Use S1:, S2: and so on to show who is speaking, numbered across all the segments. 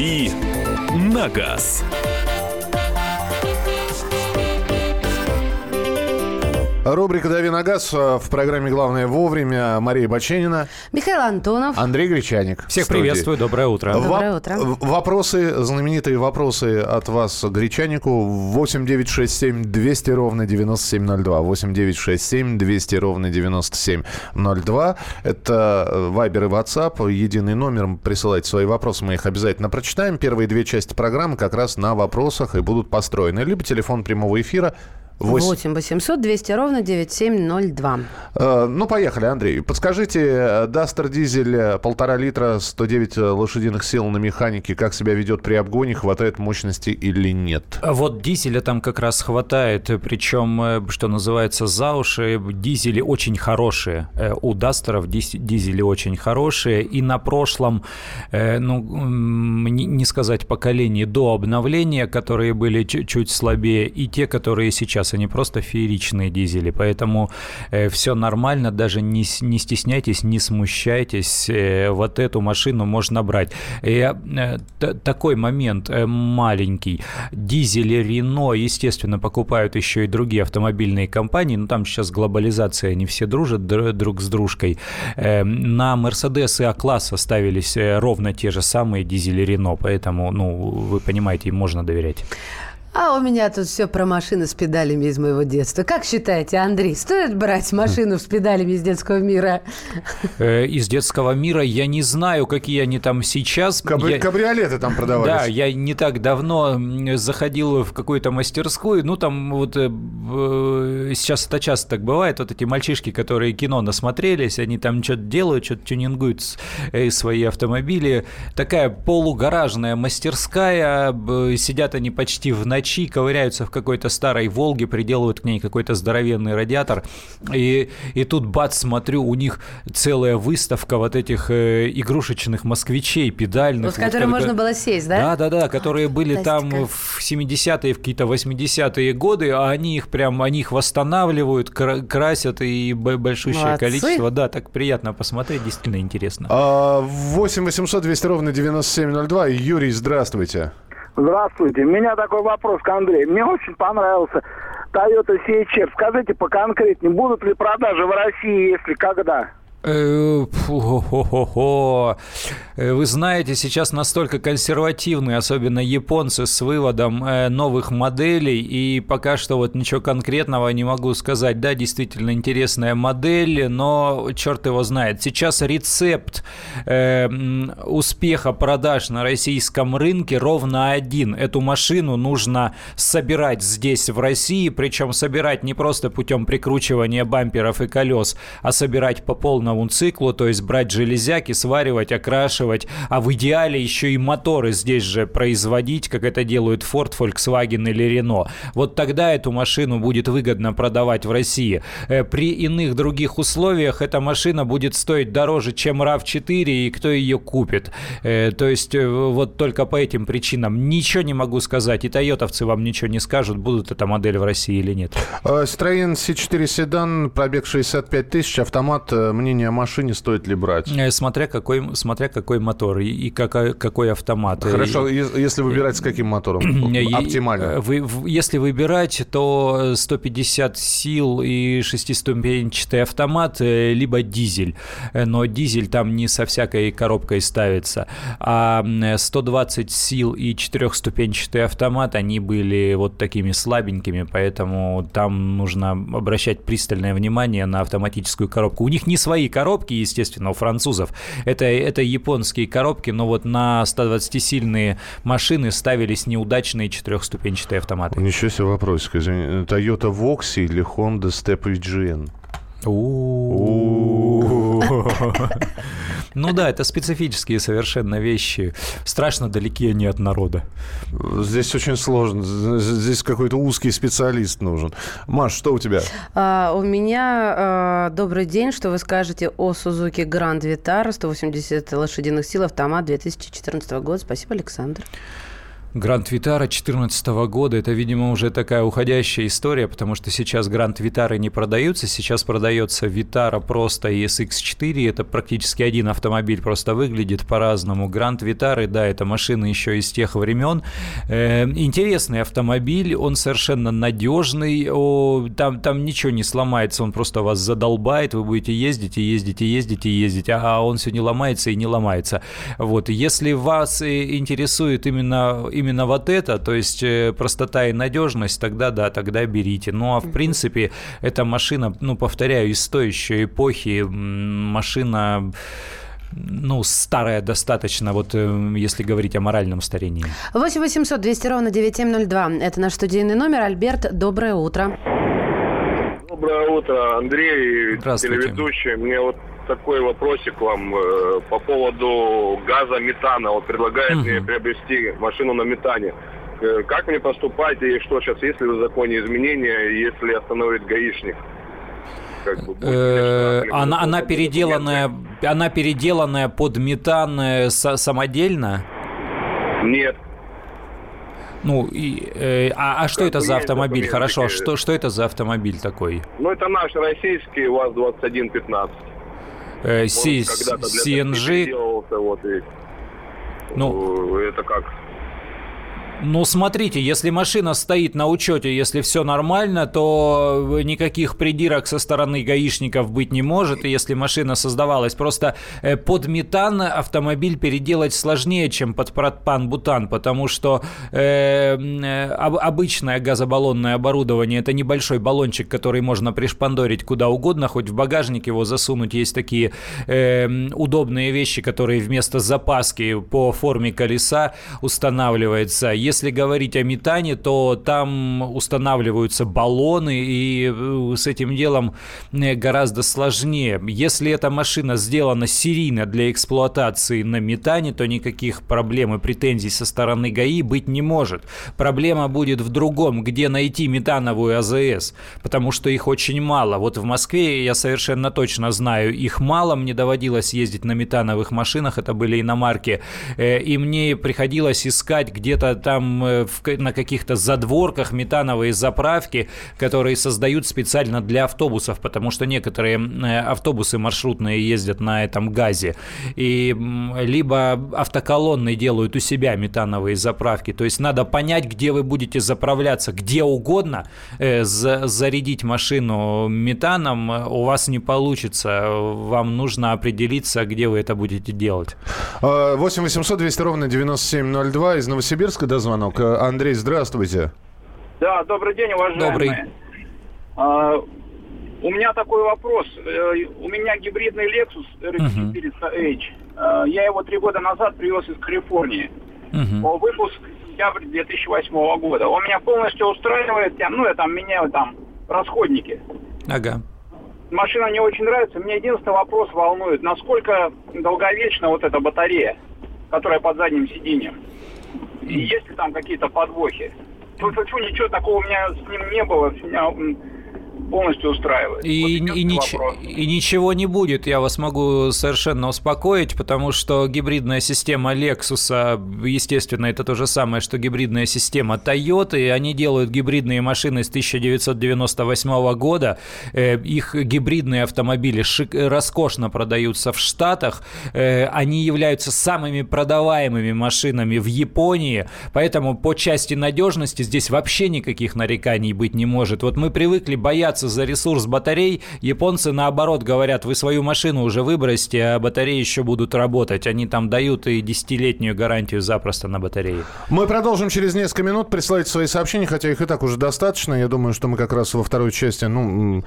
S1: «Дави на газ».
S2: Рубрика «Дави на газ» в программе «Главное вовремя». Мария Баченина.
S3: Михаил Антонов.
S2: Андрей Гречаник.
S4: Всех приветствую, доброе утро.
S3: Доброе утро.
S2: Вопросы, знаменитые вопросы от вас Гречанику. 8 9 6 7 200 ровно 9702. 8 9 6 7 200 ровно 9702. Это Вайбер и WhatsApp. Единый номер. Присылайте свои вопросы, мы их обязательно прочитаем. Первые две части программы как раз на вопросах и будут построены. Либо телефон прямого эфира
S3: 8 800 200 ровно 9702.
S2: Э, ну, поехали, Андрей. Подскажите, Дастер дизель э, полтора литра, 109 э, лошадиных сил на механике, как себя ведет при обгоне, хватает мощности или нет?
S4: Вот дизеля там как раз хватает, причем, что называется, за уши. Дизели очень хорошие. У Дастеров дизели очень хорошие. И на прошлом, ну, не сказать поколении до обновления, которые были чуть слабее, и те, которые сейчас они просто фееричные дизели, поэтому э, все нормально, даже не, не стесняйтесь, не смущайтесь, э, вот эту машину можно брать. И, э, такой момент э, маленький. Дизели Рено, естественно, покупают еще и другие автомобильные компании, но там сейчас глобализация, они все дружат друг с дружкой. Э, на Mercedes и А-класса ставились э, ровно те же самые дизели Рено, поэтому, ну, вы понимаете, им можно доверять.
S3: А у меня тут все про машины с педалями из моего детства. Как считаете, Андрей, стоит брать машину с педалями из детского мира?
S4: Э, из детского мира я не знаю, какие они там сейчас.
S2: Кабри-
S4: я...
S2: Кабриолеты там продавались.
S4: Да, я не так давно заходил в какую-то мастерскую. Ну, там вот э, сейчас это часто так бывает. Вот эти мальчишки, которые кино насмотрелись, они там что-то делают, что-то тюнингуют э, свои автомобили. Такая полугаражная мастерская. Сидят они почти в ночи ковыряются в какой-то старой «Волге», приделывают к ней какой-то здоровенный радиатор, и, и тут, бац, смотрю, у них целая выставка вот этих э, игрушечных москвичей, педальных.
S3: Вот, в которые вот, можно было сесть, да?
S4: Да-да-да, которые были Фантастика. там в 70-е, в какие-то 80-е годы, а они их прям, они их восстанавливают, красят, и большущее Молодцы. количество. Да, так приятно посмотреть, действительно интересно.
S2: 8 800 200 ровно 9702. Юрий, здравствуйте.
S5: Здравствуйте. У меня такой вопрос к Андрею. Мне очень понравился Toyota CHR. Скажите поконкретнее, будут ли продажи в России, если когда?
S4: Э, э, вы знаете, сейчас настолько консервативны, особенно японцы, с выводом э, новых моделей, и пока что вот ничего конкретного не могу сказать. Да, действительно интересная модель, но черт его знает. Сейчас рецепт успеха продаж на российском рынке ровно один. Эту машину нужно собирать здесь, в России, причем собирать не просто путем прикручивания бамперов и колес, а собирать по полному полному циклу, то есть брать железяки, сваривать, окрашивать, а в идеале еще и моторы здесь же производить, как это делают Ford, Volkswagen или Renault. Вот тогда эту машину будет выгодно продавать в России. Э, при иных других условиях эта машина будет стоить дороже, чем RAV4, и кто ее купит. Э, то есть э, вот только по этим причинам ничего не могу сказать, и тойотовцы вам ничего не скажут, будут эта модель в России или нет.
S2: Citroёn C4 седан, пробег 65 тысяч, автомат, мне мнение о машине, стоит ли брать?
S4: Э, смотря какой, смотря какой мотор и, и какой, какой автомат.
S2: Хорошо, и, если выбирать с каким мотором? Оптимально.
S4: Вы, если выбирать, то 150 сил и шестиступенчатый автомат, э, либо дизель. Э, но дизель там не со всякой коробкой ставится. А 120 сил и четырехступенчатый автомат, они были вот такими слабенькими, поэтому там нужно обращать пристальное внимание на автоматическую коробку. У них не свои коробки, естественно, у французов. Это, это японские коробки, но вот на 120-сильные машины ставились неудачные четырехступенчатые автоматы.
S2: Ничего себе вопросик, извини. Toyota Voxy или Honda Step VGN?
S4: Ну да, это специфические совершенно вещи. Страшно далеки они от народа.
S2: Здесь очень сложно. Здесь какой-то узкий специалист нужен. Маш, что у тебя?
S3: А, у меня а, добрый день. Что вы скажете о Suzuki Grand Vitara 180 лошадиных сил, автомат 2014 года? Спасибо, Александр.
S4: Гранд Витара 2014 года, это, видимо, уже такая уходящая история, потому что сейчас Гранд Витары не продаются, сейчас продается Витара просто SX4, это практически один автомобиль, просто выглядит по-разному. Гранд Витары, да, это машина еще из тех времен. Э, интересный автомобиль, он совершенно надежный, о, там, там ничего не сломается, он просто вас задолбает, вы будете ездить и ездить и ездить и ездить, а он все не ломается и не ломается. Вот, если вас э, интересует именно именно вот это, то есть э, простота и надежность, тогда да, тогда берите. Ну а в принципе эта машина, ну повторяю, из стоящей эпохи машина ну, старая достаточно, вот э, если говорить о моральном старении.
S3: 8 800 200 ровно 9702. Это наш студийный номер. Альберт, доброе утро.
S6: Доброе утро, Андрей, телеведущий. Мне вот такой вопросик вам э, по поводу газа метана. Вот предлагает угу. мне приобрести машину на метане. Э, как мне поступать и что сейчас, есть ли в законе изменения, если остановит гаишник?
S4: Э, она, она переделанная, она переделанная под метан э, самодельно?
S6: Нет.
S4: Ну, и, э, а, а что это за автомобиль? Хорошо, что, что это за автомобиль такой?
S6: Ну, это наш российский УАЗ-2115
S4: э, CNG.
S6: Вот, ну, это как
S4: ну, смотрите, если машина стоит на учете, если все нормально, то никаких придирок со стороны гаишников быть не может. Если машина создавалась просто э, под метан, автомобиль переделать сложнее, чем под пропан-бутан, потому что э, э обычное газобаллонное оборудование – это небольшой баллончик, который можно пришпандорить куда угодно, хоть в багажник его засунуть. Есть такие э, удобные вещи, которые вместо запаски по форме колеса устанавливаются. Если говорить о метане, то там устанавливаются баллоны, и э, с этим делом э, гораздо сложнее. Если эта машина сделана серийно для эксплуатации на метане, то никаких проблем и претензий со стороны ГАИ быть не может. Проблема будет в другом, где найти метановую АЗС, потому что их очень мало. Вот в Москве я совершенно точно знаю, их мало, мне доводилось ездить на метановых машинах, это были иномарки, э, и мне приходилось искать где-то там там э, в, на каких-то задворках метановые заправки, которые создают специально для автобусов, потому что некоторые э, автобусы маршрутные ездят на этом газе. И либо автоколонны делают у себя метановые заправки. То есть надо понять, где вы будете заправляться, где угодно. Э, зарядить машину метаном у вас не получится. Вам нужно определиться, где вы это будете делать.
S2: 8 800 200 ровно 9702 из Новосибирска дозвонился звонок. Э, Андрей, здравствуйте.
S7: Да, добрый день, уважаемые. Добрый. А, у меня такой вопрос. Э, у меня гибридный Lexus RX 400H. А, я его три года назад привез из Калифорнии. Uh-huh. Выпуск сентябрь 2008 года. Он меня полностью устраивает. Ну, я там меняю там расходники.
S4: Ага.
S7: Машина мне очень нравится. Мне единственный вопрос волнует. Насколько долговечна вот эта батарея, которая под задним сиденьем? Есть ли там какие-то подвохи? Ну, ничего такого у меня с ним не было. Полностью устраивает.
S4: И, вот и, нич- и ничего не будет, я вас могу совершенно успокоить, потому что гибридная система Lexus, естественно, это то же самое, что гибридная система Toyota, и они делают гибридные машины с 1998 года. Э, их гибридные автомобили шик- роскошно продаются в Штатах, э, они являются самыми продаваемыми машинами в Японии, поэтому по части надежности здесь вообще никаких нареканий быть не может. Вот мы привыкли бояться цепляться за ресурс батарей. Японцы, наоборот, говорят, вы свою машину уже выбросите, а батареи еще будут работать. Они там дают и десятилетнюю гарантию запросто на батареи.
S2: Мы продолжим через несколько минут. Присылайте свои сообщения, хотя их и так уже достаточно. Я думаю, что мы как раз во второй части, ну,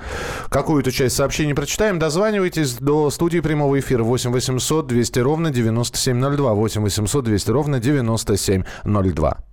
S2: какую-то часть сообщений прочитаем. Дозванивайтесь до студии прямого эфира 8 800 200 ровно 9702. 8 800 200 ровно 9702.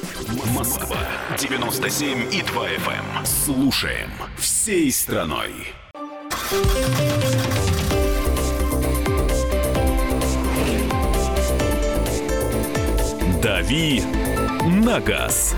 S1: Москва 97 и 2 FM. Эм. Слушаем всей страной. «Дави на газ».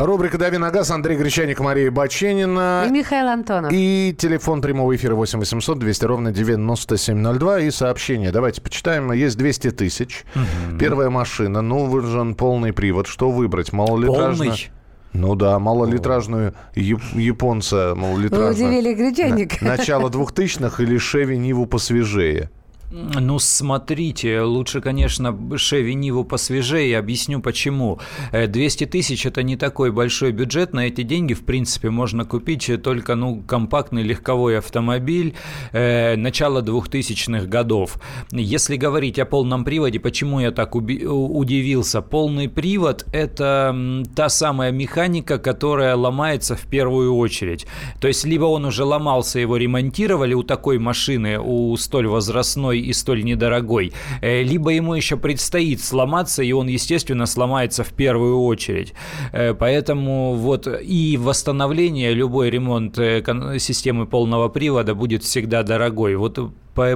S2: Рубрика «Дави на газ». Андрей Гречаник, Мария Баченина.
S3: И Михаил Антонов.
S2: И телефон прямого эфира 8 800 200 ровно 9702. И сообщение. Давайте почитаем. Есть 200 тысяч. Угу. Первая машина. Нужен полный привод. Что выбрать? Малолитражная? Полный? Ну да, малолитражную японца, малолитражную.
S3: Вы удивили гречаник.
S2: Начало двухтысячных или Шеви Ниву посвежее?
S4: Ну, смотрите, лучше, конечно, Шеви Ниву посвежее, объясню почему. 200 э, тысяч – это не такой большой бюджет, на эти деньги, в принципе, можно купить только, ну, компактный легковой автомобиль э, начала 2000-х годов. Если говорить о полном приводе, почему я так удивился? Полный привод – это та самая механика, которая ломается в первую очередь. То есть, либо он уже ломался, его ремонтировали у такой машины, у столь возрастной и столь недорогой, э, либо ему еще предстоит сломаться, и он, естественно, сломается в первую очередь. Э, поэтому вот и восстановление, любой ремонт э, системы полного привода будет всегда дорогой. Вот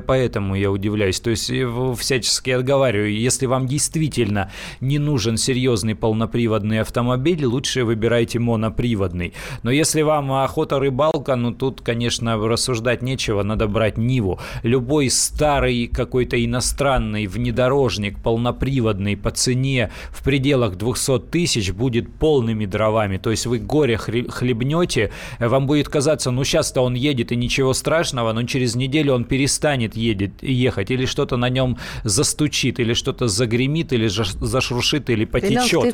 S4: поэтому я удивляюсь. То есть всячески отговариваю, если вам действительно не нужен серьезный полноприводный автомобиль, лучше выбирайте моноприводный. Но если вам охота рыбалка, ну тут, конечно, рассуждать нечего, надо брать Ниву. Любой старый какой-то иностранный внедорожник полноприводный по цене в пределах 200 тысяч будет полными дровами. То есть вы горе хлебнете, вам будет казаться, ну сейчас-то он едет и ничего страшного, но через неделю он перестанет перестанет едет, ехать, или что-то на нем застучит, или что-то загремит, или зашуршит, или потечет.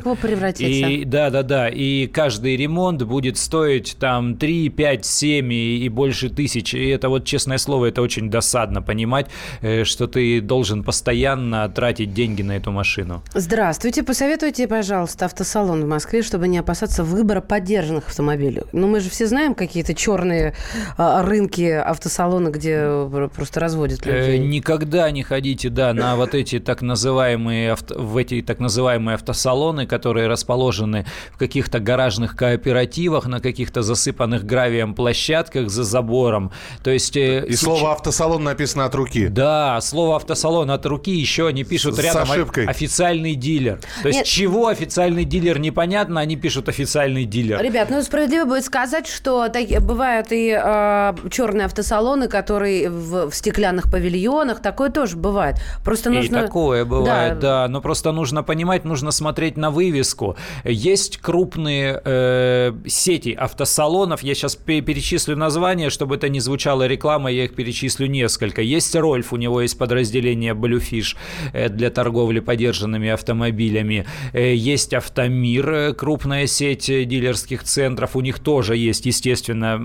S3: Или
S4: и, да, да, да. И каждый ремонт будет стоить там 3, 5, 7 и, и больше тысяч. И это вот, честное слово, это очень досадно понимать, э, что ты должен постоянно тратить деньги на эту машину.
S3: Здравствуйте. Посоветуйте, пожалуйста, автосалон в Москве, чтобы не опасаться выбора поддержанных автомобилей. Ну, мы же все знаем какие-то черные а, рынки автосалона, где просто разводят э, людей.
S4: Никогда не ходите, да, на вот эти так называемые, авто, в эти так называемые автосалоны, которые расположены в каких-то гаражных кооперативах, на каких-то засыпанных гравием площадках за забором. То есть...
S2: Э, И сейчас... слово автосалон написано от руки.
S4: Да, слово автосалон от руки еще они пишут С рядом
S2: ошибкой.
S4: официальный дилер. То есть Нет. чего официальный дилер непонятно, они пишут официальный дилер.
S3: Ребят, ну справедливо будет сказать, что так, бывают и э, черные автосалоны, которые в, в стекле стеклянных павильонах. Такое тоже бывает. Просто нужно...
S4: И такое бывает, да. да. Но просто нужно понимать, нужно смотреть на вывеску. Есть крупные э, сети автосалонов. Я сейчас перечислю названия, чтобы это не звучало реклама, я их перечислю несколько. Есть Рольф, у него есть подразделение Bluefish э, для торговли подержанными автомобилями. Э, есть Автомир, э, крупная сеть дилерских центров. У них тоже есть, естественно,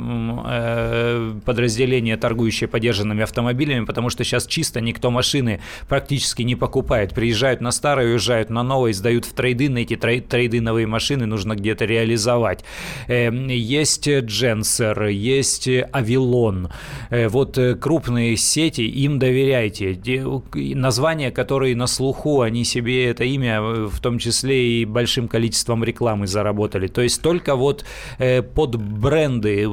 S4: подразделение, торгующее подержанными автомобилями автомобилями, потому что сейчас чисто никто машины практически не покупает. Приезжают на старые, уезжают на новые, сдают в трейды, на эти трейдиновые машины нужно где-то реализовать. Эм, есть Дженсер, есть Авилон. Э, вот э, крупные сети, им доверяйте. Названия, которые на слуху, они себе это имя, э, в том числе и большим количеством рекламы заработали. То есть только вот под бренды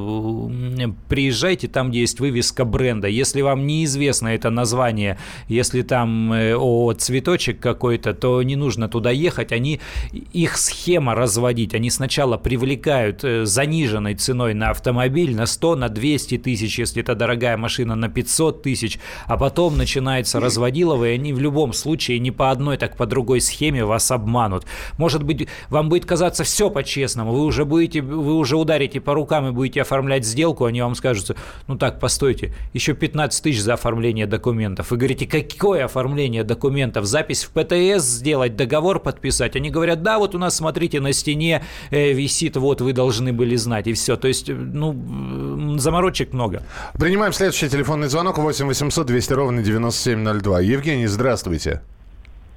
S4: приезжайте там, где есть вывеска бренда. Если вам не неизвестно это название, если там э, о цветочек какой-то, то не нужно туда ехать, они, их схема разводить, они сначала привлекают э, заниженной ценой на автомобиль на 100, на 200 тысяч, если это дорогая машина, на 500 тысяч, а потом начинается разводилово, и они в любом случае не по одной, так по другой схеме вас обманут. Может быть, вам будет казаться все по-честному, вы уже будете, вы уже ударите по рукам и будете оформлять сделку, они вам скажут, ну так, постойте, еще 15 тысяч за оформление документов. Вы говорите, какое оформление документов? Запись в ПТС сделать, договор подписать? Они говорят, да, вот у нас, смотрите, на стене э, висит, вот вы должны были знать, и все. То есть, ну, заморочек много.
S2: Принимаем следующий телефонный звонок 8 800 200 ровно 9702. Евгений, здравствуйте.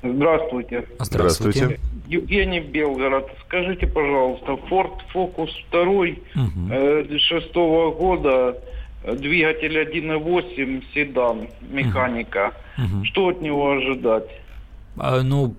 S8: Здравствуйте.
S2: Здравствуйте.
S8: Евгений Белгород. Скажите, пожалуйста, Ford Focus 2 угу. э, 6 года двигатель 1.8, седан, механика. Угу. Что от него ожидать?
S4: А, ну,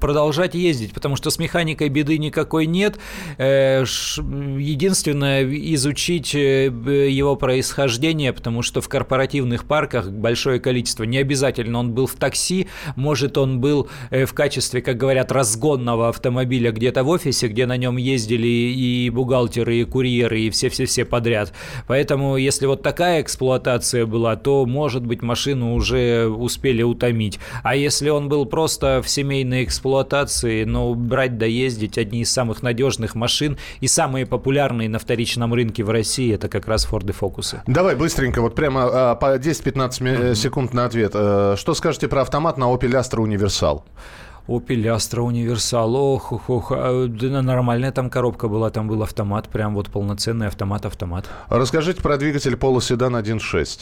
S4: продолжать ездить, потому что с механикой беды никакой нет. Э, единственное, изучить э, его происхождение, потому что в корпоративных парках большое количество. Не обязательно он был в такси, может, он был э, в качестве, как говорят, разгонного автомобиля где-то в офисе, где на нем ездили и бухгалтеры, и курьеры, и все-все-все подряд. Поэтому, если вот такая эксплуатация была, то, может быть, машину уже успели утомить. А если он был просто в семейной эксплуатации, но брать да ездить одни из самых надежных машин и самые популярные на вторичном рынке в России это как раз Ford Focus.
S2: Давай быстренько, вот прямо а, по 10-15 mm-hmm. секунд на ответ. Э, что скажете про автомат на Opel Astra Universal?
S4: Opel Astra Универсал, ох, ох, ох, а, да, нормальная там коробка была, там был автомат, прям вот полноценный автомат-автомат.
S2: Расскажите про двигатель Sedan 1.6.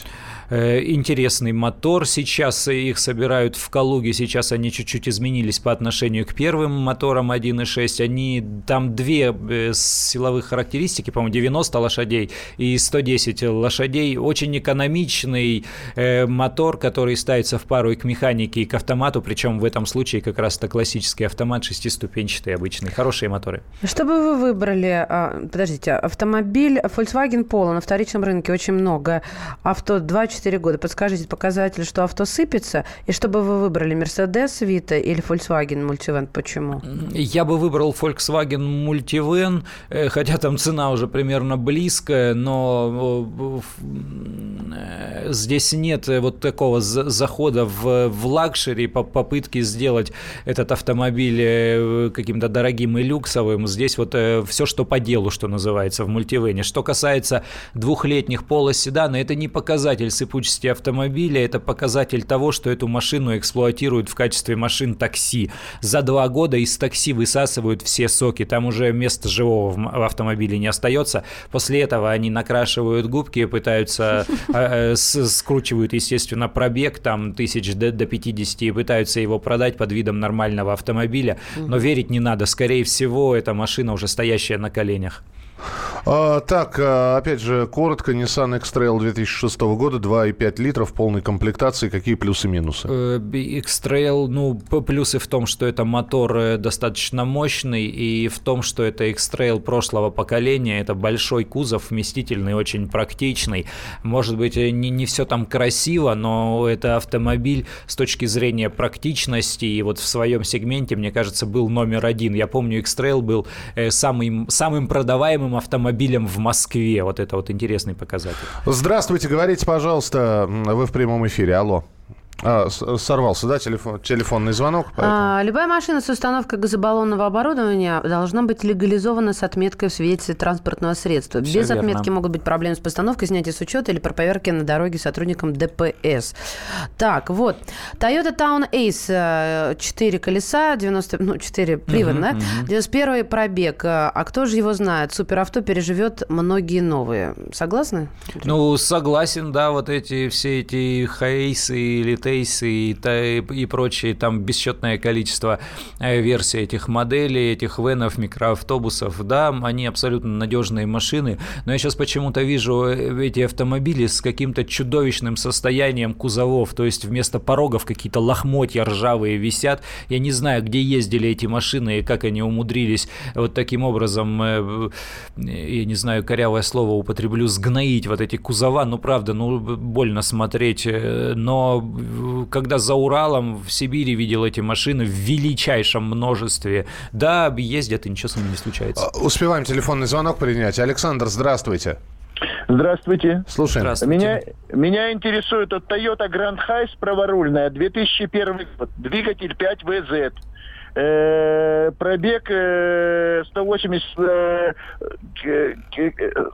S4: Э, интересный мотор, сейчас их собирают в Калуге, сейчас они чуть-чуть изменились по отношению к первым моторам 1.6, они, там две э, силовых характеристики, по-моему, 90 лошадей и 110 лошадей, очень экономичный э, мотор, который ставится в пару и к механике, и к автомату, причем в этом случае как раз просто классический автомат, шестиступенчатый обычный. Хорошие моторы.
S3: Что бы вы выбрали? А, подождите, автомобиль Volkswagen Polo на вторичном рынке очень много. Авто 2-4 года. Подскажите показатель, что авто сыпется. И что бы вы выбрали? Mercedes Vito или Volkswagen Multivan? Почему?
S4: Я бы выбрал Volkswagen Multivan, э, хотя там цена уже примерно близкая, но э, здесь нет вот такого захода в, в luxury, попытки сделать этот автомобиль э, каким-то дорогим и люксовым. Здесь вот э, все, что по делу, что называется, в мультивене. Что касается двухлетних полоседана, это не показатель сыпучести автомобиля, это показатель того, что эту машину эксплуатируют в качестве машин такси. За два года из такси высасывают все соки, там уже места живого в автомобиле не остается. После этого они накрашивают губки, пытаются, э, скручивают, естественно, пробег там тысяч до 50 и пытаются его продать под видом нормального нормального автомобиля, но верить не надо. Скорее всего, эта машина уже стоящая на коленях.
S2: А, так, а, опять же, коротко, Nissan X-Trail 2006 года, 2,5 литров, полной комплектации. Какие плюсы-минусы?
S4: Э, X-Trail, ну, плюсы в том, что это мотор э, достаточно мощный, и в том, что это X-Trail прошлого поколения, это большой кузов, вместительный, очень практичный. Может быть, э, не, не все там красиво, но это автомобиль с точки зрения практичности, и вот в своем сегменте, мне кажется, был номер один. Я помню, X-Trail был самым, самым продаваемым автомобилем автомобилем в Москве. Вот это вот интересный показатель.
S2: Здравствуйте, говорите, пожалуйста, вы в прямом эфире. Алло. А, сорвался, да, телефон, телефонный звонок?
S3: А, любая машина с установкой газобаллонного оборудования должна быть легализована с отметкой в свидетельстве транспортного средства. Все Без верно. отметки могут быть проблемы с постановкой, снятие с учета или проверки на дороге сотрудникам ДПС. Так, вот. Toyota Town Ace, 4 э, колеса, 90, ну, 4 привод, uh-huh, да? Uh-huh. 91 пробег. А кто же его знает? Суперавто переживет многие новые. Согласны?
S4: Ну, согласен, да, вот эти все эти Хейсы или Тейсы и, и прочие, там бесчетное количество э, версий этих моделей, этих венов, микроавтобусов. Да, они абсолютно надежные машины, но я сейчас почему-то вижу э, эти автомобили с каким-то чудовищным состоянием кузовов, то есть вместо порогов какие-то лохмотья ржавые висят. Я не знаю, где ездили эти машины и как они умудрились вот таким образом, э, я не знаю, корявое слово употреблю, сгноить вот эти кузова. Ну, правда, ну, больно смотреть, но когда за Уралом в Сибири видел эти машины в величайшем множестве. Да, ездят, и ничего с ними не случается.
S2: А, успеваем телефонный звонок принять. Александр, здравствуйте.
S9: Здравствуйте.
S2: Слушаем.
S9: Здравствуйте. Меня, меня интересует от Toyota Grand Hiace праворульная, 2001 год, двигатель 5VZ. Э, пробег 180 э, э,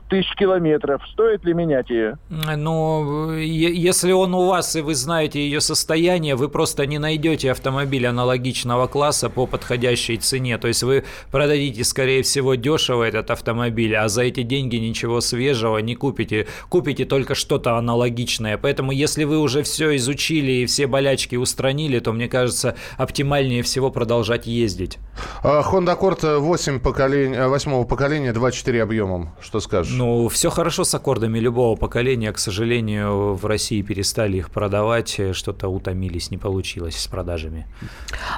S9: тысяч километров. Стоит ли менять ее?
S4: Ну, если он у вас и вы знаете ее состояние, вы просто не найдете автомобиль аналогичного класса по подходящей цене. То есть вы продадите, скорее всего, дешево этот автомобиль, а за эти деньги ничего свежего не купите. Купите только что-то аналогичное. Поэтому, если вы уже все изучили и все болячки устранили, то, мне кажется, оптимальнее всего продолжать продолжать ездить.
S2: А, Honda Accord 8 поколения, 8 поколения, 2.4 объемом. Что скажешь?
S4: Ну, все хорошо с аккордами любого поколения. К сожалению, в России перестали их продавать. Что-то утомились, не получилось с продажами.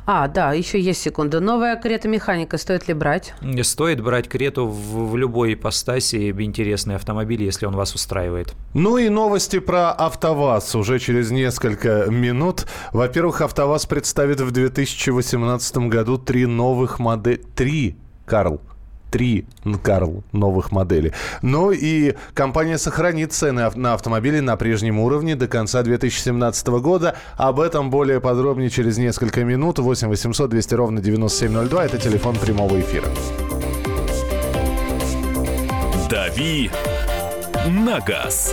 S3: А, да, еще есть секунда. Новая Крета Механика стоит ли брать?
S4: Стоит брать Крету в, в любой ипостаси. Интересный автомобиль, если он вас устраивает.
S2: Ну и новости про АвтоВАЗ уже через несколько минут. Во-первых, АвтоВАЗ представит в 2018 году три новых модели. Три, Карл, три, Карл, новых моделей. Ну и компания сохранит цены на автомобили на прежнем уровне до конца 2017 года. Об этом более подробнее через несколько минут. 8 800 200 ровно 9702. Это телефон прямого эфира.
S1: «Дави на газ».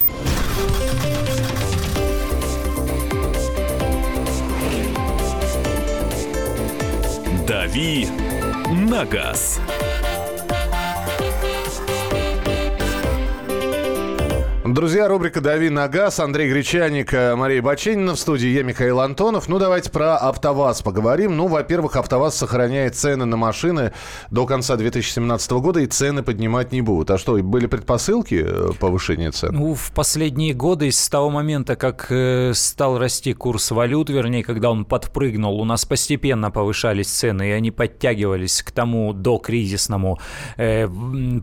S1: «Дави на газ».
S2: Друзья, рубрика «Дави на газ». Андрей Гречаник, э, Мария Баченина в студии. Я Михаил Антонов. Ну, давайте про АвтоВАЗ поговорим. Ну, во-первых, АвтоВАЗ сохраняет цены на машины до конца 2017 года, и цены поднимать не будут. А что, были предпосылки э, повышения цен?
S4: Ну, в последние годы, с того момента, как э, стал расти курс валют, вернее, когда он подпрыгнул, у нас постепенно повышались цены, и они подтягивались к тому докризисному э,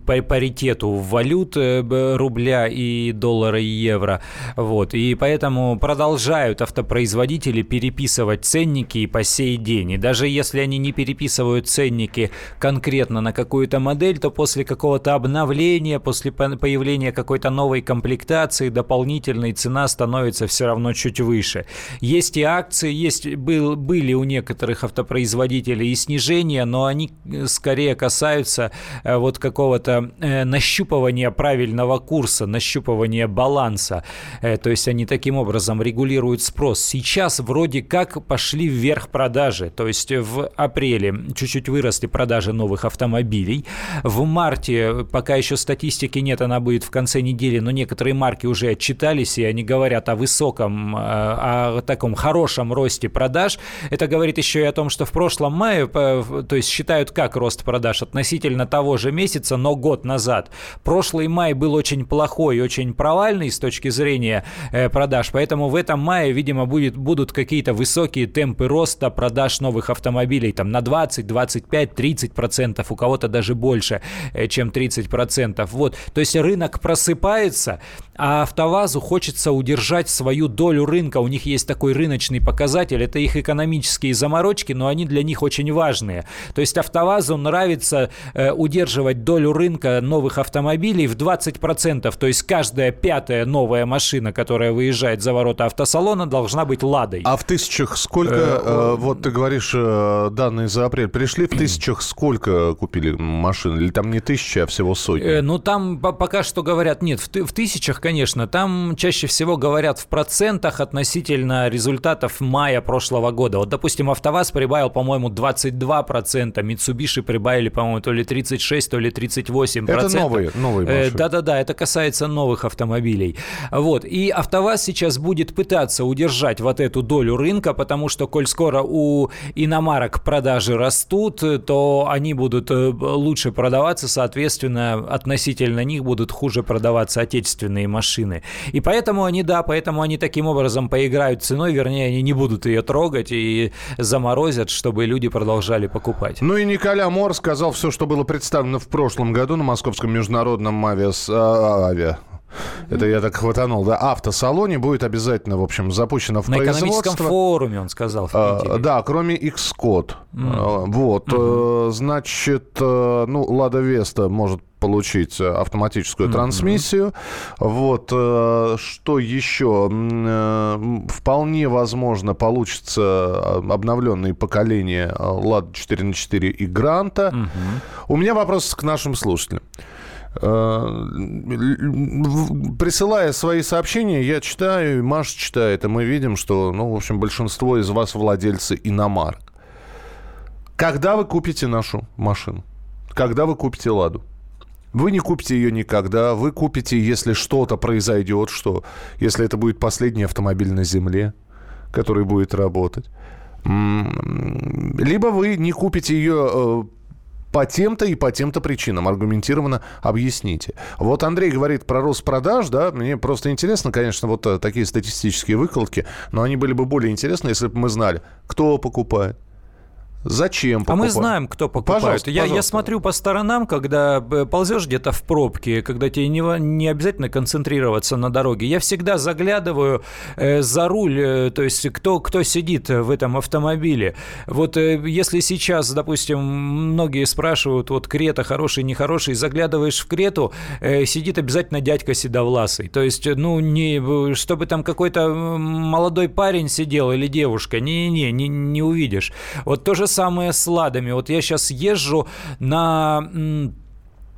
S4: паритету валют э, рубля и доллара и евро. Вот. И поэтому продолжают автопроизводители переписывать ценники и по сей день. И даже если они не переписывают ценники конкретно на какую-то модель, то после какого-то обновления, после появления какой-то новой комплектации, дополнительной цена становится все равно чуть выше. Есть и акции, есть, был, были у некоторых автопроизводителей и снижения, но они э, скорее касаются э, вот какого-то э, нащупывания правильного курса, нащупывания регулирование баланса. Э, то есть они таким образом регулируют спрос. Сейчас вроде как пошли вверх продажи. То есть в апреле чуть-чуть выросли продажи новых автомобилей. В марте, пока еще статистики нет, она будет в конце недели, но некоторые марки уже отчитались, и они говорят о высоком, э, о таком хорошем росте продаж. Это говорит еще и о том, что в прошлом мае, то есть считают как рост продаж относительно того же месяца, но год назад. Прошлый май был очень плохой, очень провальный с точки зрения э, продаж, поэтому в этом мае, видимо, будет, будут какие-то высокие темпы роста продаж новых автомобилей, там на 20, 25, 30 процентов, у кого-то даже больше, э, чем 30 процентов. Вот, то есть рынок просыпается, а АвтоВАЗу хочется удержать свою долю рынка. У них есть такой рыночный показатель, это их экономические заморочки, но они для них очень важные. То есть АвтоВАЗу нравится э, удерживать долю рынка новых автомобилей в 20%, то есть каждая каждая пятая новая машина, которая выезжает за ворота автосалона, должна быть «Ладой».
S2: А в тысячах сколько, э, э, вот ты говоришь э, данные за апрель, пришли в тысячах сколько купили машин? Или там не тысяча, а всего сотни? Э,
S4: ну, там пока что говорят, нет, в, в тысячах, конечно, там чаще всего говорят в процентах относительно результатов мая прошлого года. Вот, допустим, АвтоВАЗ прибавил, по-моему, 22%, Mitsubishi прибавили, по-моему, то ли 36, то ли 38%. Это
S2: новые, новые э, машины.
S4: Да-да-да, это касается новых автомобилей. Вот. И АвтоВАЗ сейчас будет пытаться удержать вот эту долю рынка, потому что, коль скоро у иномарок продажи растут, то они будут э, лучше продаваться, соответственно, относительно них будут хуже продаваться отечественные машины. И поэтому они, да, поэтому они таким образом поиграют ценой, вернее, они не будут ее трогать и заморозят, чтобы люди продолжали покупать.
S2: Ну и Николя Мор сказал все, что было представлено в прошлом году на Московском международном авиас... А, авиа это я так хватанул, да. Автосалоне будет обязательно, в общем, запущено в
S4: На экономическом форуме, он сказал,
S2: а, Да, кроме Xcode. Mm. Вот. Mm-hmm. значит, ну, Лада Веста может получить автоматическую mm-hmm. трансмиссию. Вот что еще? Вполне возможно получится обновленные поколения Lada 4 на 4 и Гранта. Mm-hmm. У меня вопрос к нашим слушателям. Э, присылая свои сообщения, я читаю, Маша читает, и мы видим, что, ну, в общем, большинство из вас владельцы иномарок. Когда вы купите нашу машину? Когда вы купите «Ладу»? Вы не купите ее никогда. Вы купите, если что-то произойдет, что если это будет последний автомобиль на земле, который будет работать. Либо вы не купите ее э, по тем-то и по тем-то причинам. Аргументированно объясните. Вот Андрей говорит про рост продаж, да, мне просто интересно, конечно, вот э, такие статистические выкладки, но они были бы более интересны, если бы мы знали, кто покупает, Зачем покупать?
S4: А мы знаем, кто покупает. Пожалуйста, я, пожалуйста. я смотрю по сторонам, когда э, ползешь где-то в пробке, когда тебе не, не обязательно концентрироваться на дороге. Я всегда заглядываю э, за руль, э, то есть кто, кто сидит в этом автомобиле. Вот э, если сейчас, допустим, многие спрашивают, вот Крета хороший, нехороший, заглядываешь в Крету, э, сидит обязательно дядька седовласый. То есть, ну, не, чтобы там какой-то молодой парень сидел или девушка, не-не, не, не увидишь. Вот то же самое с ладами. Вот я сейчас езжу на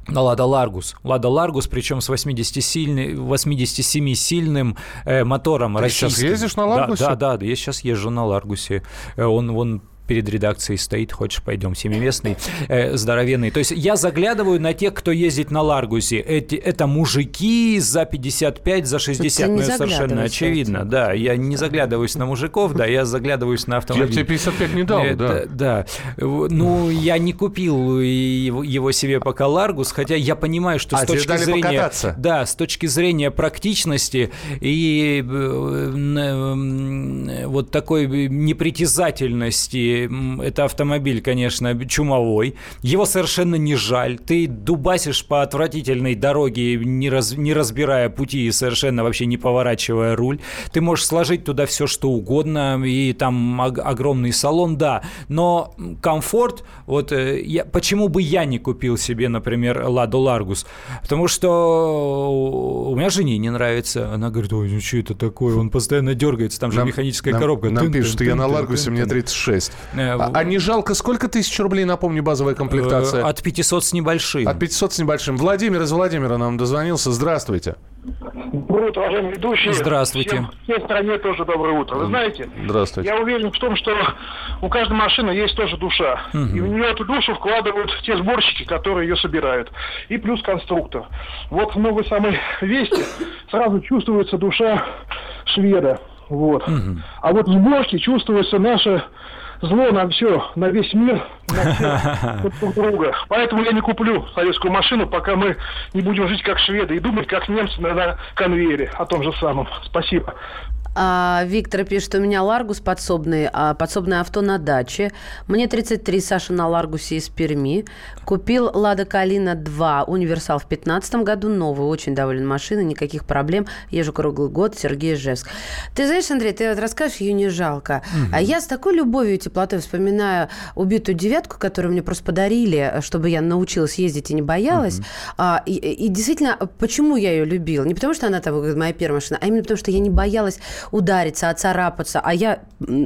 S4: на Лада Ларгус. Лада Ларгус, причем с 87-сильным э, мотором
S2: Ты российским. сейчас ездишь на Ларгусе?
S4: Да, да, да, я сейчас езжу на Ларгусе. Э, он, он перед редакцией стоит, хочешь, пойдем, семиместный, э, здоровенный. То есть я заглядываю на тех, кто ездит на Ларгусе. Эти, это мужики за 55, за 60, ну, совершенно очевидно. Да, я не заглядываюсь на мужиков, да, я заглядываюсь на автомобиль.
S2: Я тебе 55 не дал,
S4: да. Да. Ну, я не купил его, себе пока Ларгус, хотя я понимаю, что а, с точки зрения... Покататься. Да, с точки зрения практичности и э, вот такой непритязательности это автомобиль, конечно, чумовой. Его совершенно не жаль. Ты дубасишь по отвратительной дороге, не, раз, не разбирая пути и совершенно вообще не поворачивая руль. Ты можешь сложить туда все, что угодно, и там огромный салон, да. Но комфорт, вот э, я, почему бы я не купил себе, например, Ладу Ларгус? Потому что у меня жене не нравится. Она говорит, ой, ну что это такое? Он постоянно дергается, там же нам, механическая
S2: нам,
S4: коробка.
S2: Нам пишут, что я на Ларгусе, мне 36. Э, а, а не жалко, сколько тысяч рублей, напомню, базовая комплектация?
S4: Э, от 500 с небольшим.
S2: От 500 с небольшим. Владимир из Владимира нам дозвонился. Здравствуйте.
S10: Доброе утро, уважаемые ведущие.
S4: Здравствуйте.
S10: Всем, всей стране тоже доброе утро. Вы знаете,
S2: Здравствуйте.
S10: я уверен в том, что у каждой машины есть тоже душа. Угу. И в нее эту душу вкладывают те сборщики, которые ее собирают. И плюс конструктор. Вот в новой самой Вести сразу чувствуется душа шведа. Вот. Угу. А вот в сборке чувствуется наша зло на все, на весь мир, на все друг друга. Поэтому я не куплю советскую машину, пока мы не будем жить как шведы и думать как немцы на конвейере о том же самом. Спасибо.
S3: А, Виктор пишет, у меня Ларгус подсобный, а, подсобное авто на даче. Мне 33, Саша на Ларгусе из Перми. Купил Лада Калина 2, универсал в 2015 году, новый, очень доволен машиной, никаких проблем. Езжу круглый год, Сергей Ижевск. Ты знаешь, Андрей, ты вот расскажешь, ее не жалко. Угу. А я с такой любовью и теплотой вспоминаю убитую девятку, которую мне просто подарили, чтобы я научилась ездить и не боялась. Угу. А, и, и действительно, почему я ее любила? Не потому, что она там моя первая машина, а именно потому, что я не боялась удариться, оцарапаться. А я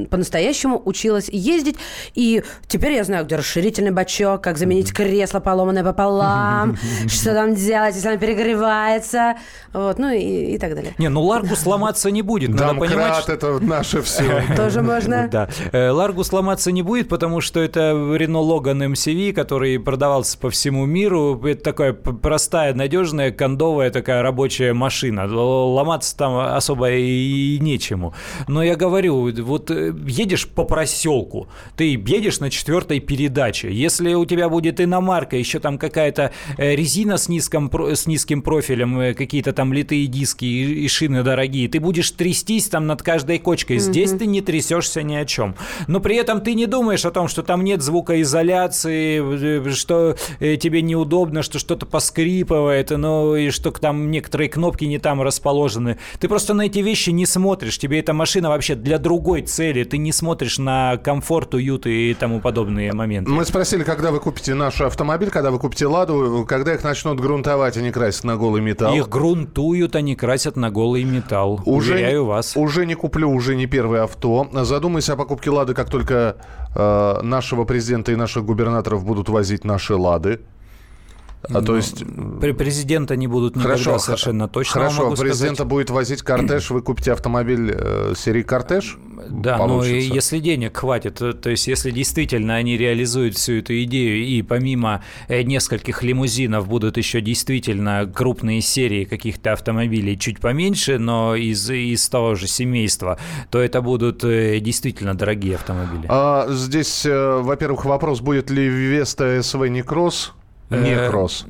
S3: по-настоящему училась ездить, и теперь я знаю, где расширительный бачок, как заменить кресло поломанное пополам, что там делать, если оно перегревается, вот, ну и, и так далее.
S4: Не, ну Ларгус сломаться не будет. Надо
S2: Домкрат
S4: понимать,
S2: что... это наше все.
S3: Тоже можно.
S4: Да. Э, Ларгус сломаться не будет, потому что это Renault Logan MCV, который продавался по всему миру. Это такая простая, надежная, кондовая такая рабочая машина. Ломаться там особо и нечему. Но я говорю, вот э, едешь по проселку, ты едешь на четвертой передаче. Если у тебя будет иномарка, еще там какая-то э, резина с, низком, с низким профилем, э, какие-то там литые диски и, шины дорогие, ты будешь трястись там над каждой кочкой. Здесь mm-hmm. ты не трясешься ни о чем. Но при этом ты не думаешь о том, что там нет звукоизоляции, что тебе неудобно, что что-то поскрипывает, ну и что там некоторые кнопки не там расположены. Ты просто на эти вещи не смотришь смотришь. Тебе эта машина вообще для другой цели. Ты не смотришь на комфорт, уют и тому подобные моменты.
S2: Мы спросили, когда вы купите наш автомобиль, когда вы купите «Ладу», когда их начнут грунтовать, они красят на голый металл.
S4: Их грунтуют, они красят на голый металл. Уже, Уверяю вас.
S2: Уже не куплю, уже не первое авто. Задумайся о покупке «Лады», как только э, нашего президента и наших губернаторов будут возить наши «Лады».
S4: А то есть... При президента не будут никогда хорошо, совершенно точно.
S2: Хорошо, президента сказать. будет возить кортеж, вы купите автомобиль э, серии «Кортеж»?
S4: Да, но если денег хватит, то, то есть если действительно они реализуют всю эту идею, и помимо э, нескольких лимузинов будут еще действительно крупные серии каких-то автомобилей чуть поменьше, но из, из того же семейства, то это будут э, действительно дорогие автомобили.
S2: А, здесь, э, во-первых, вопрос, будет ли Веста СВ не кросс? Не кросс.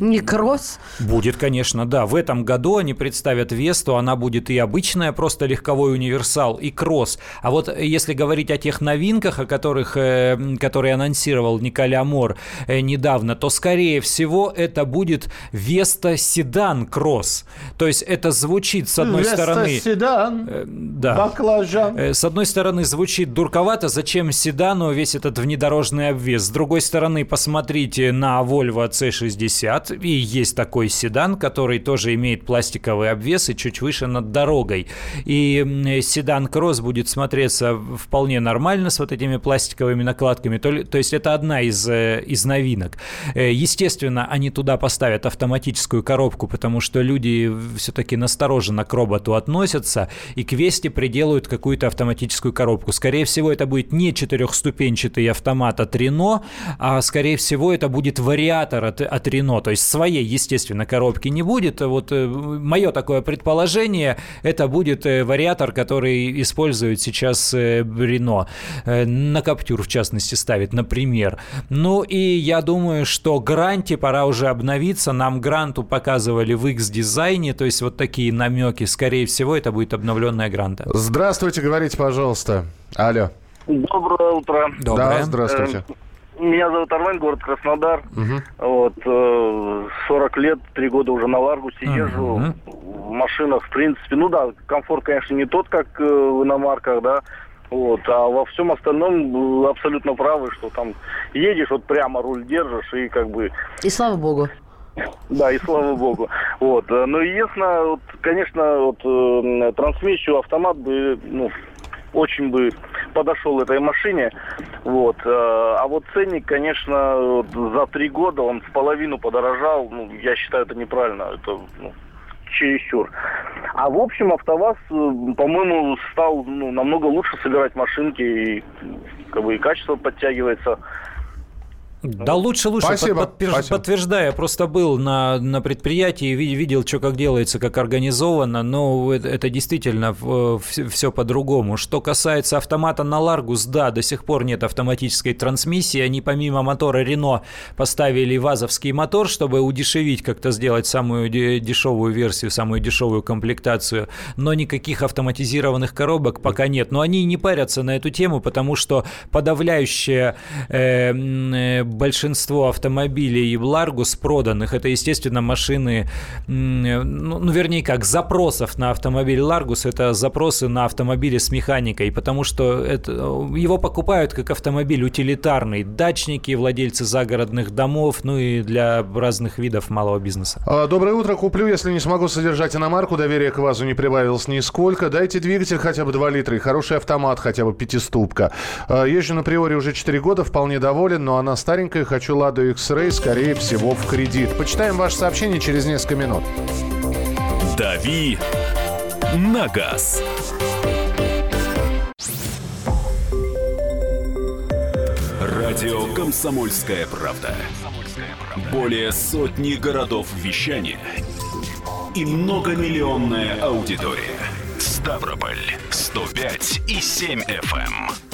S3: Не кросс?
S4: Будет, конечно, да. В этом году они представят Весту, она будет и обычная, просто легковой универсал, и кросс. А вот если говорить о тех новинках, о которых, э, которые анонсировал Николя Мор э, недавно, то, скорее всего, это будет Веста Седан Кросс. То есть это звучит, с одной
S2: Веста
S4: стороны...
S2: Седан,
S4: э, да. баклажан. Э, с одной стороны, звучит дурковато, зачем седану весь этот внедорожный обвес? С другой стороны, посмотрите на Volvo C60, и есть такой седан, который тоже имеет пластиковый обвес и чуть выше над дорогой. И седан Кросс будет смотреться вполне нормально с вот этими пластиковыми накладками. То, то есть это одна из, э, из новинок. Э, естественно, они туда поставят автоматическую коробку, потому что люди все-таки настороженно к роботу относятся, и к Весте приделают какую-то автоматическую коробку. Скорее всего, это будет не четырехступенчатый автомат от Renault, а скорее всего, это будет вариант вариатор от, от Renault, то есть своей, естественно, коробки не будет. Вот э, мое такое предположение, это будет э, вариатор, который использует сейчас э, Renault. На Каптюр, в частности, ставит, например. Ну и я думаю, что Гранте пора уже обновиться. Нам Гранту показывали в X-дизайне, то есть вот такие намеки. Скорее всего, это будет обновленная Гранта.
S2: Здравствуйте, говорите, пожалуйста. Алло.
S11: Доброе утро.
S2: Доброе. Да, здравствуйте.
S11: Меня зовут Армен, город Краснодар. Угу. Вот, 40 э, лет, 3 года уже на Ларгусе угу. езжу. В машинах, в принципе, ну да, комфорт, конечно, не тот, как э, в иномарках, да. Вот, а во всем остальном абсолютно правы, что там едешь, вот прямо руль держишь и как бы...
S3: И слава богу.
S11: Да, и слава богу. Вот. Э, ну, ясно, вот, конечно, вот, трансмиссию автомат бы, ну, очень бы подошел этой машине. Вот. Э, а вот ценник, конечно, за три года он в половину подорожал. Ну, я считаю, это неправильно. Это ну, чересчур. А в общем, АвтоВАЗ, э, по-моему, стал ну, намного лучше собирать машинки и как бы и качество подтягивается.
S4: Да лучше, лучше. Спасибо, под, подтвержд, спасибо. Подтверждаю, я просто был на, на предприятии, видел, что как делается, как организовано, но это, это действительно все, все по-другому. Что касается автомата на Ларгус, да, до сих пор нет автоматической трансмиссии. Они помимо мотора Рено поставили вазовский мотор, чтобы удешевить, как-то сделать самую дешевую версию, самую дешевую комплектацию. Но никаких автоматизированных коробок пока нет. Но они не парятся на эту тему, потому что подавляющее э, э, большинство автомобилей Ларгус проданных, это, естественно, машины, ну, ну, вернее как, запросов на автомобиль Ларгус, это запросы на автомобили с механикой, потому что это, его покупают как автомобиль утилитарный, дачники, владельцы загородных домов, ну и для разных видов малого бизнеса.
S2: А, доброе утро, куплю, если не смогу содержать иномарку, доверие к ВАЗу не прибавилось нисколько, дайте двигатель хотя бы 2 литра и хороший автомат хотя бы пятиступка. А, езжу на Приоре уже 4 года, вполне доволен, но она старенькая, новинкой «Хочу Ладу X-Ray», скорее всего, в кредит. Почитаем ваше сообщение через несколько минут.
S1: «Дави на газ». Радио «Комсомольская правда». Более сотни городов вещания и многомиллионная аудитория. Ставрополь 105 и 7 FM.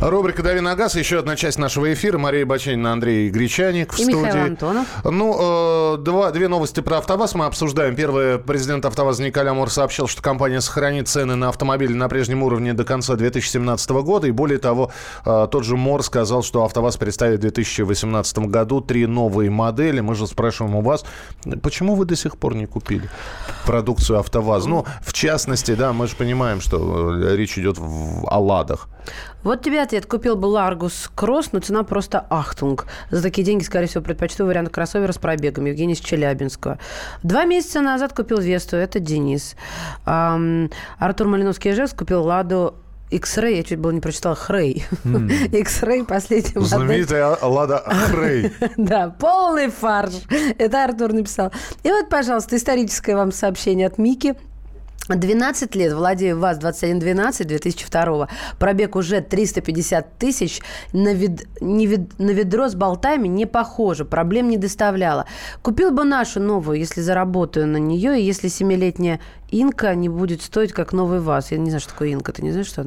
S2: Рубрика «Дави на газ». Еще одна часть нашего эфира. Мария Баченина, Андрей Гречаник в
S3: И
S2: студии.
S3: Михаил Антонов.
S2: Ну, э, два, две новости про АвтоВАЗ мы обсуждаем. Первое. Президент АвтоВАЗа Николя Мур сообщил, что компания сохранит цены на автомобили на прежнем уровне до конца 2017 года. И более того, э, тот же Мор сказал, что АвтоВАЗ представит в 2018 году три новые модели. Мы же спрашиваем у вас, почему вы до сих пор не купили продукцию АвтоВАЗ? Ну, в частности, да, мы же понимаем, что э, речь идет в, о ладах.
S3: Вот тебе ответ. Купил бы Ларгус Кросс, но цена просто ахтунг. За такие деньги, скорее всего, предпочту вариант кроссовера с пробегом. Евгений из Челябинска. Два месяца назад купил Весту. Это Денис. Ам, Артур Малиновский Ижевск купил Ладу X-Ray, я чуть было не прочитала Хрей. X-Ray последняя модель.
S2: Знаменитая Лада Хрей.
S3: Да, полный фарш. Это Артур написал. И вот, пожалуйста, историческое вам сообщение от Мики. 12 лет, владею ВАЗ-2112 2002 пробег уже 350 тысяч, на, вед... не вед... на ведро с болтами не похоже, проблем не доставляла. Купил бы нашу новую, если заработаю на нее, и если семилетняя Инка не будет стоить, как новый ВАЗ. Я не знаю, что такое Инка, ты не знаешь, что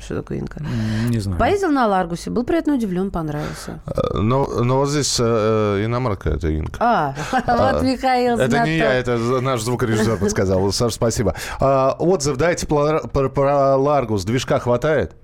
S3: что такое инка?
S4: Не знаю.
S3: Поездил на Ларгусе, был приятно удивлен, понравился.
S2: Но, но вот здесь э, иномарка это инка.
S3: А, вот Михаил
S2: Это не я, это наш звукорежиссер подсказал. Саша, спасибо. А, отзыв дайте про, про, про Ларгус. Движка хватает?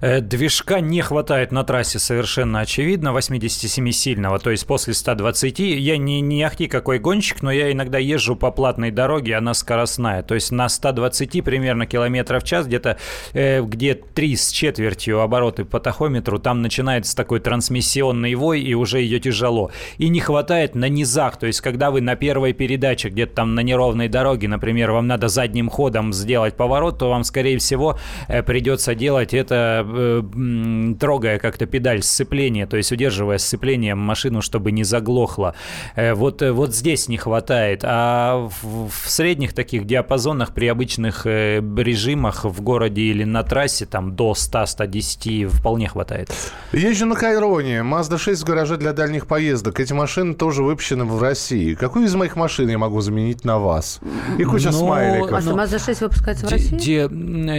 S4: Э, движка не хватает на трассе совершенно очевидно, 87-сильного, то есть после 120. Я не, не ахти какой гонщик, но я иногда езжу по платной дороге, она скоростная. То есть на 120 примерно километров в час, где-то э, где 3 с четвертью обороты по тахометру, там начинается такой трансмиссионный вой, и уже ее тяжело. И не хватает на низах, то есть когда вы на первой передаче, где-то там на неровной дороге, например, вам надо задним ходом сделать поворот, то вам, скорее всего, э, придется делать это трогая как-то педаль сцепления, то есть удерживая сцепление машину, чтобы не заглохло. Э, вот, э, вот здесь не хватает. А в, в средних таких диапазонах при обычных режимах в городе или на трассе там до 100-110 вполне хватает.
S2: Езжу на Кайроне. Mazda 6 в гараже для дальних поездок. Эти машины тоже выпущены в России. Какую из моих машин я могу заменить на вас? И куча но, смайликов.
S3: А что, Mazda 6 выпускается в России?
S4: Де,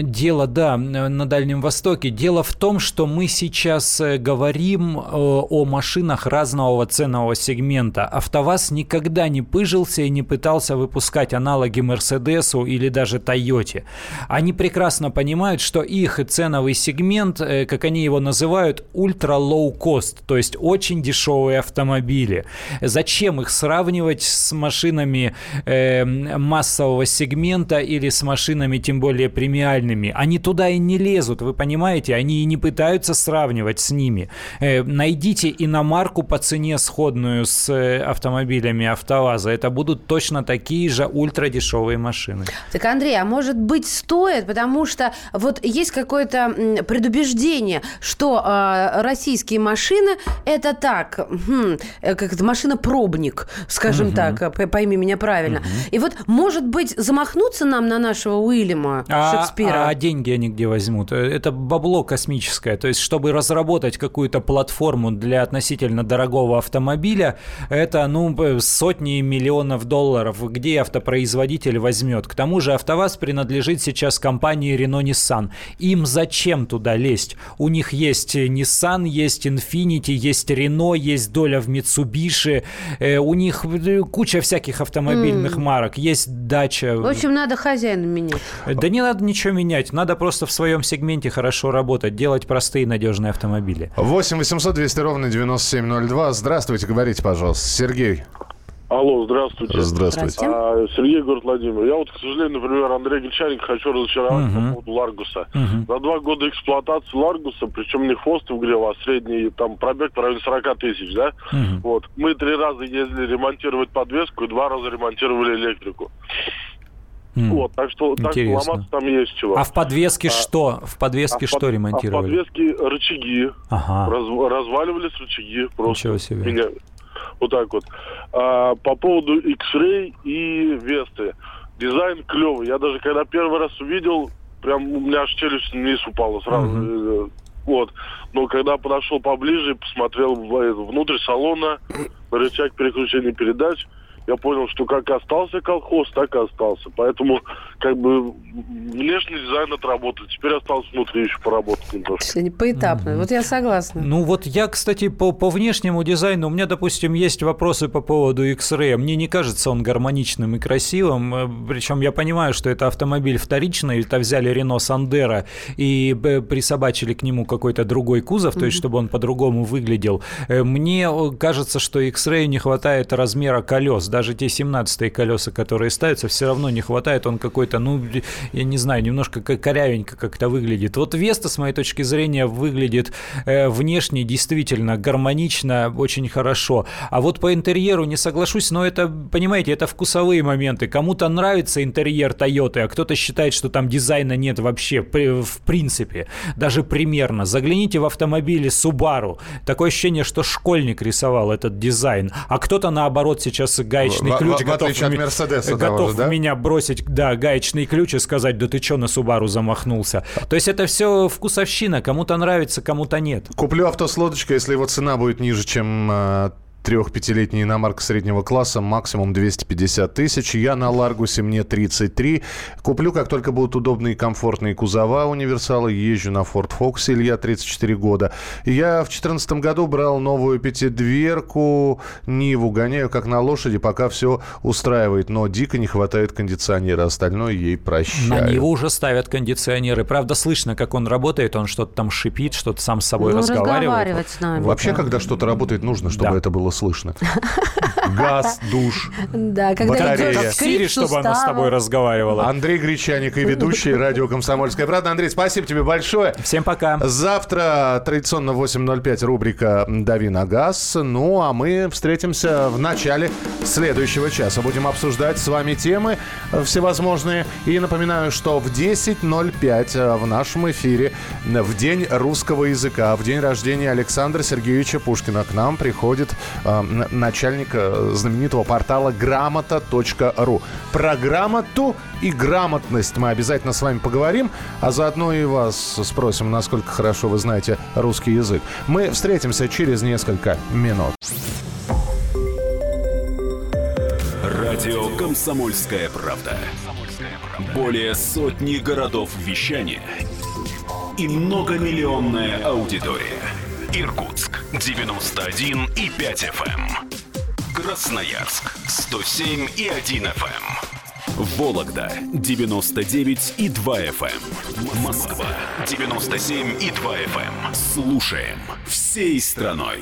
S4: дело, да, на Дальнем Востоке. Дело в том, что мы сейчас э, говорим о, э, о машинах разного ценового сегмента. АвтоВАЗ никогда не пыжился и не пытался выпускать аналоги Мерседесу или даже Тойоте. Они прекрасно понимают, что их ценовый сегмент, э, как они его называют, ultra-low-cost, то есть очень дешевые автомобили. Зачем их сравнивать с машинами э, массового сегмента или с машинами, тем более премиальными? Они туда и не лезут, вы понимаете? Они и не пытаются сравнивать с ними. Э, найдите иномарку по цене сходную с э, автомобилями АвтоВАЗа. Это будут точно такие же ультрадешевые машины.
S3: Так, Андрей, а может быть стоит, потому что вот есть какое-то предубеждение, что э, российские машины это так, хм, э, как это машина-пробник, скажем угу. так, пойми меня правильно. Угу. И вот, может быть, замахнуться нам на нашего Уильяма а, Шекспира?
S4: А деньги они где возьмут? Это бабло космическое. То есть, чтобы разработать какую-то платформу для относительно дорогого автомобиля, это, ну, сотни миллионов долларов. Где автопроизводитель возьмет? К тому же АвтоВАЗ принадлежит сейчас компании Renault-Nissan. Им зачем туда лезть? У них есть Nissan, есть Infiniti, есть Renault, есть доля в Mitsubishi. Э, у них куча всяких автомобильных mm. марок. Есть дача.
S3: В общем, надо хозяина менять.
S4: Да не надо ничего менять. Надо просто в своем сегменте хорошо работать работать, делать простые надежные автомобили.
S2: 8 800 200 ровно 9702. Здравствуйте, говорите, пожалуйста. Сергей.
S12: Алло, здравствуйте.
S2: Здравствуйте.
S12: А, Сергей, город Владимир. Я вот, к сожалению, например, Андрей Гречаник хочу разочаровать uh-huh. по поводу Ларгуса. Uh-huh. За два года эксплуатации Ларгуса, причем не хвост вгрел, а средний там пробег в районе 40 тысяч, да? Uh-huh. Вот. Мы три раза ездили ремонтировать подвеску и два раза ремонтировали электрику. Mm. Вот, так что, так что ломаться там есть чего.
S4: А в подвеске а, что? В подвеске а что под, ремонтировали?
S12: А в подвеске рычаги. Ага. Раз, разваливались рычаги. Просто
S4: Ничего себе. Меня,
S12: вот так вот. А, по поводу X-Ray и Весты. Дизайн клевый. Я даже когда первый раз увидел, прям у меня аж челюсть вниз упала сразу. Mm-hmm. Вот. Но когда подошел поближе, посмотрел внутрь салона, рычаг переключения передач, я понял, что как остался колхоз, так и остался. Поэтому как бы внешний дизайн отработали. Теперь осталось внутри еще поработать немножко.
S3: Поэтапно. Mm-hmm. Вот я согласна.
S4: Ну вот я, кстати, по, по внешнему дизайну, у меня, допустим, есть вопросы по поводу X-Ray. Мне не кажется он гармоничным и красивым. Э, Причем я понимаю, что это автомобиль вторичный. Это взяли Рено Сандера и присобачили к нему какой-то другой кузов, mm-hmm. то есть чтобы он по-другому выглядел. Э, мне кажется, что X-Ray не хватает размера колес. Даже те 17 колеса, которые ставятся, все равно не хватает. Он какой-то, ну, я не знаю, немножко корявенько как-то выглядит. Вот Веста, с моей точки зрения, выглядит э, внешне действительно гармонично, очень хорошо. А вот по интерьеру не соглашусь, но это, понимаете, это вкусовые моменты. Кому-то нравится интерьер Toyota, а кто-то считает, что там дизайна нет вообще, в принципе, даже примерно. Загляните в автомобиле Subaru. Такое ощущение, что школьник рисовал этот дизайн. А кто-то, наоборот, сейчас гаечный в, ключ в, готов, в, в Мерседеса готов же, да? меня бросить, да, гаечный ключ и сказать, да ты что на Субару замахнулся. То есть это все вкусовщина, кому-то нравится, кому-то нет.
S2: Куплю авто с лодочкой, если его цена будет ниже, чем а, трех-пятилетняя иномарка среднего класса, максимум 250 тысяч. Я на Ларгусе, мне 33. Куплю, как только будут удобные и комфортные кузова универсала. Езжу на Ford Focus, Илья, 34 года. Я в 2014 году брал новую пятидверку, Ниву, гоняю как на лошади, пока все устраивает. Но дико не хватает кондиционера, остальное ей прощаю.
S4: На Ниву уже ставят кондиционеры. Правда, слышно, как он работает, он что-то там шипит, что-то сам с собой ну, разговаривает.
S3: С нами,
S2: Вообще, да. когда что-то работает, нужно, чтобы да. это было слышно. Газ, душ,
S3: да, когда батарея.
S4: Сири, чтобы она с тобой разговаривала.
S2: Андрей Гречаник и ведущий радио «Комсомольская правда». Андрей, спасибо тебе большое.
S4: Всем пока.
S2: Завтра традиционно 8.05 рубрика «Дави на газ». Ну, а мы встретимся в начале следующего часа. Будем обсуждать с вами темы всевозможные. И напоминаю, что в 10.05 в нашем эфире в День русского языка, в день рождения Александра Сергеевича Пушкина к нам приходит Э, начальник э, знаменитого портала грамота.ру. Про грамоту и грамотность мы обязательно с вами поговорим, а заодно и вас спросим, насколько хорошо вы знаете русский язык. Мы встретимся через несколько минут.
S1: Радио «Комсомольская правда». Более сотни городов вещания и многомиллионная аудитория. Иркутск 91 и 5 FM. Эм. Красноярск 107 и 1 FM. Эм. Вологда 99 и 2 FM. Эм. Москва 97 и 2 FM. Слушаем всей страной.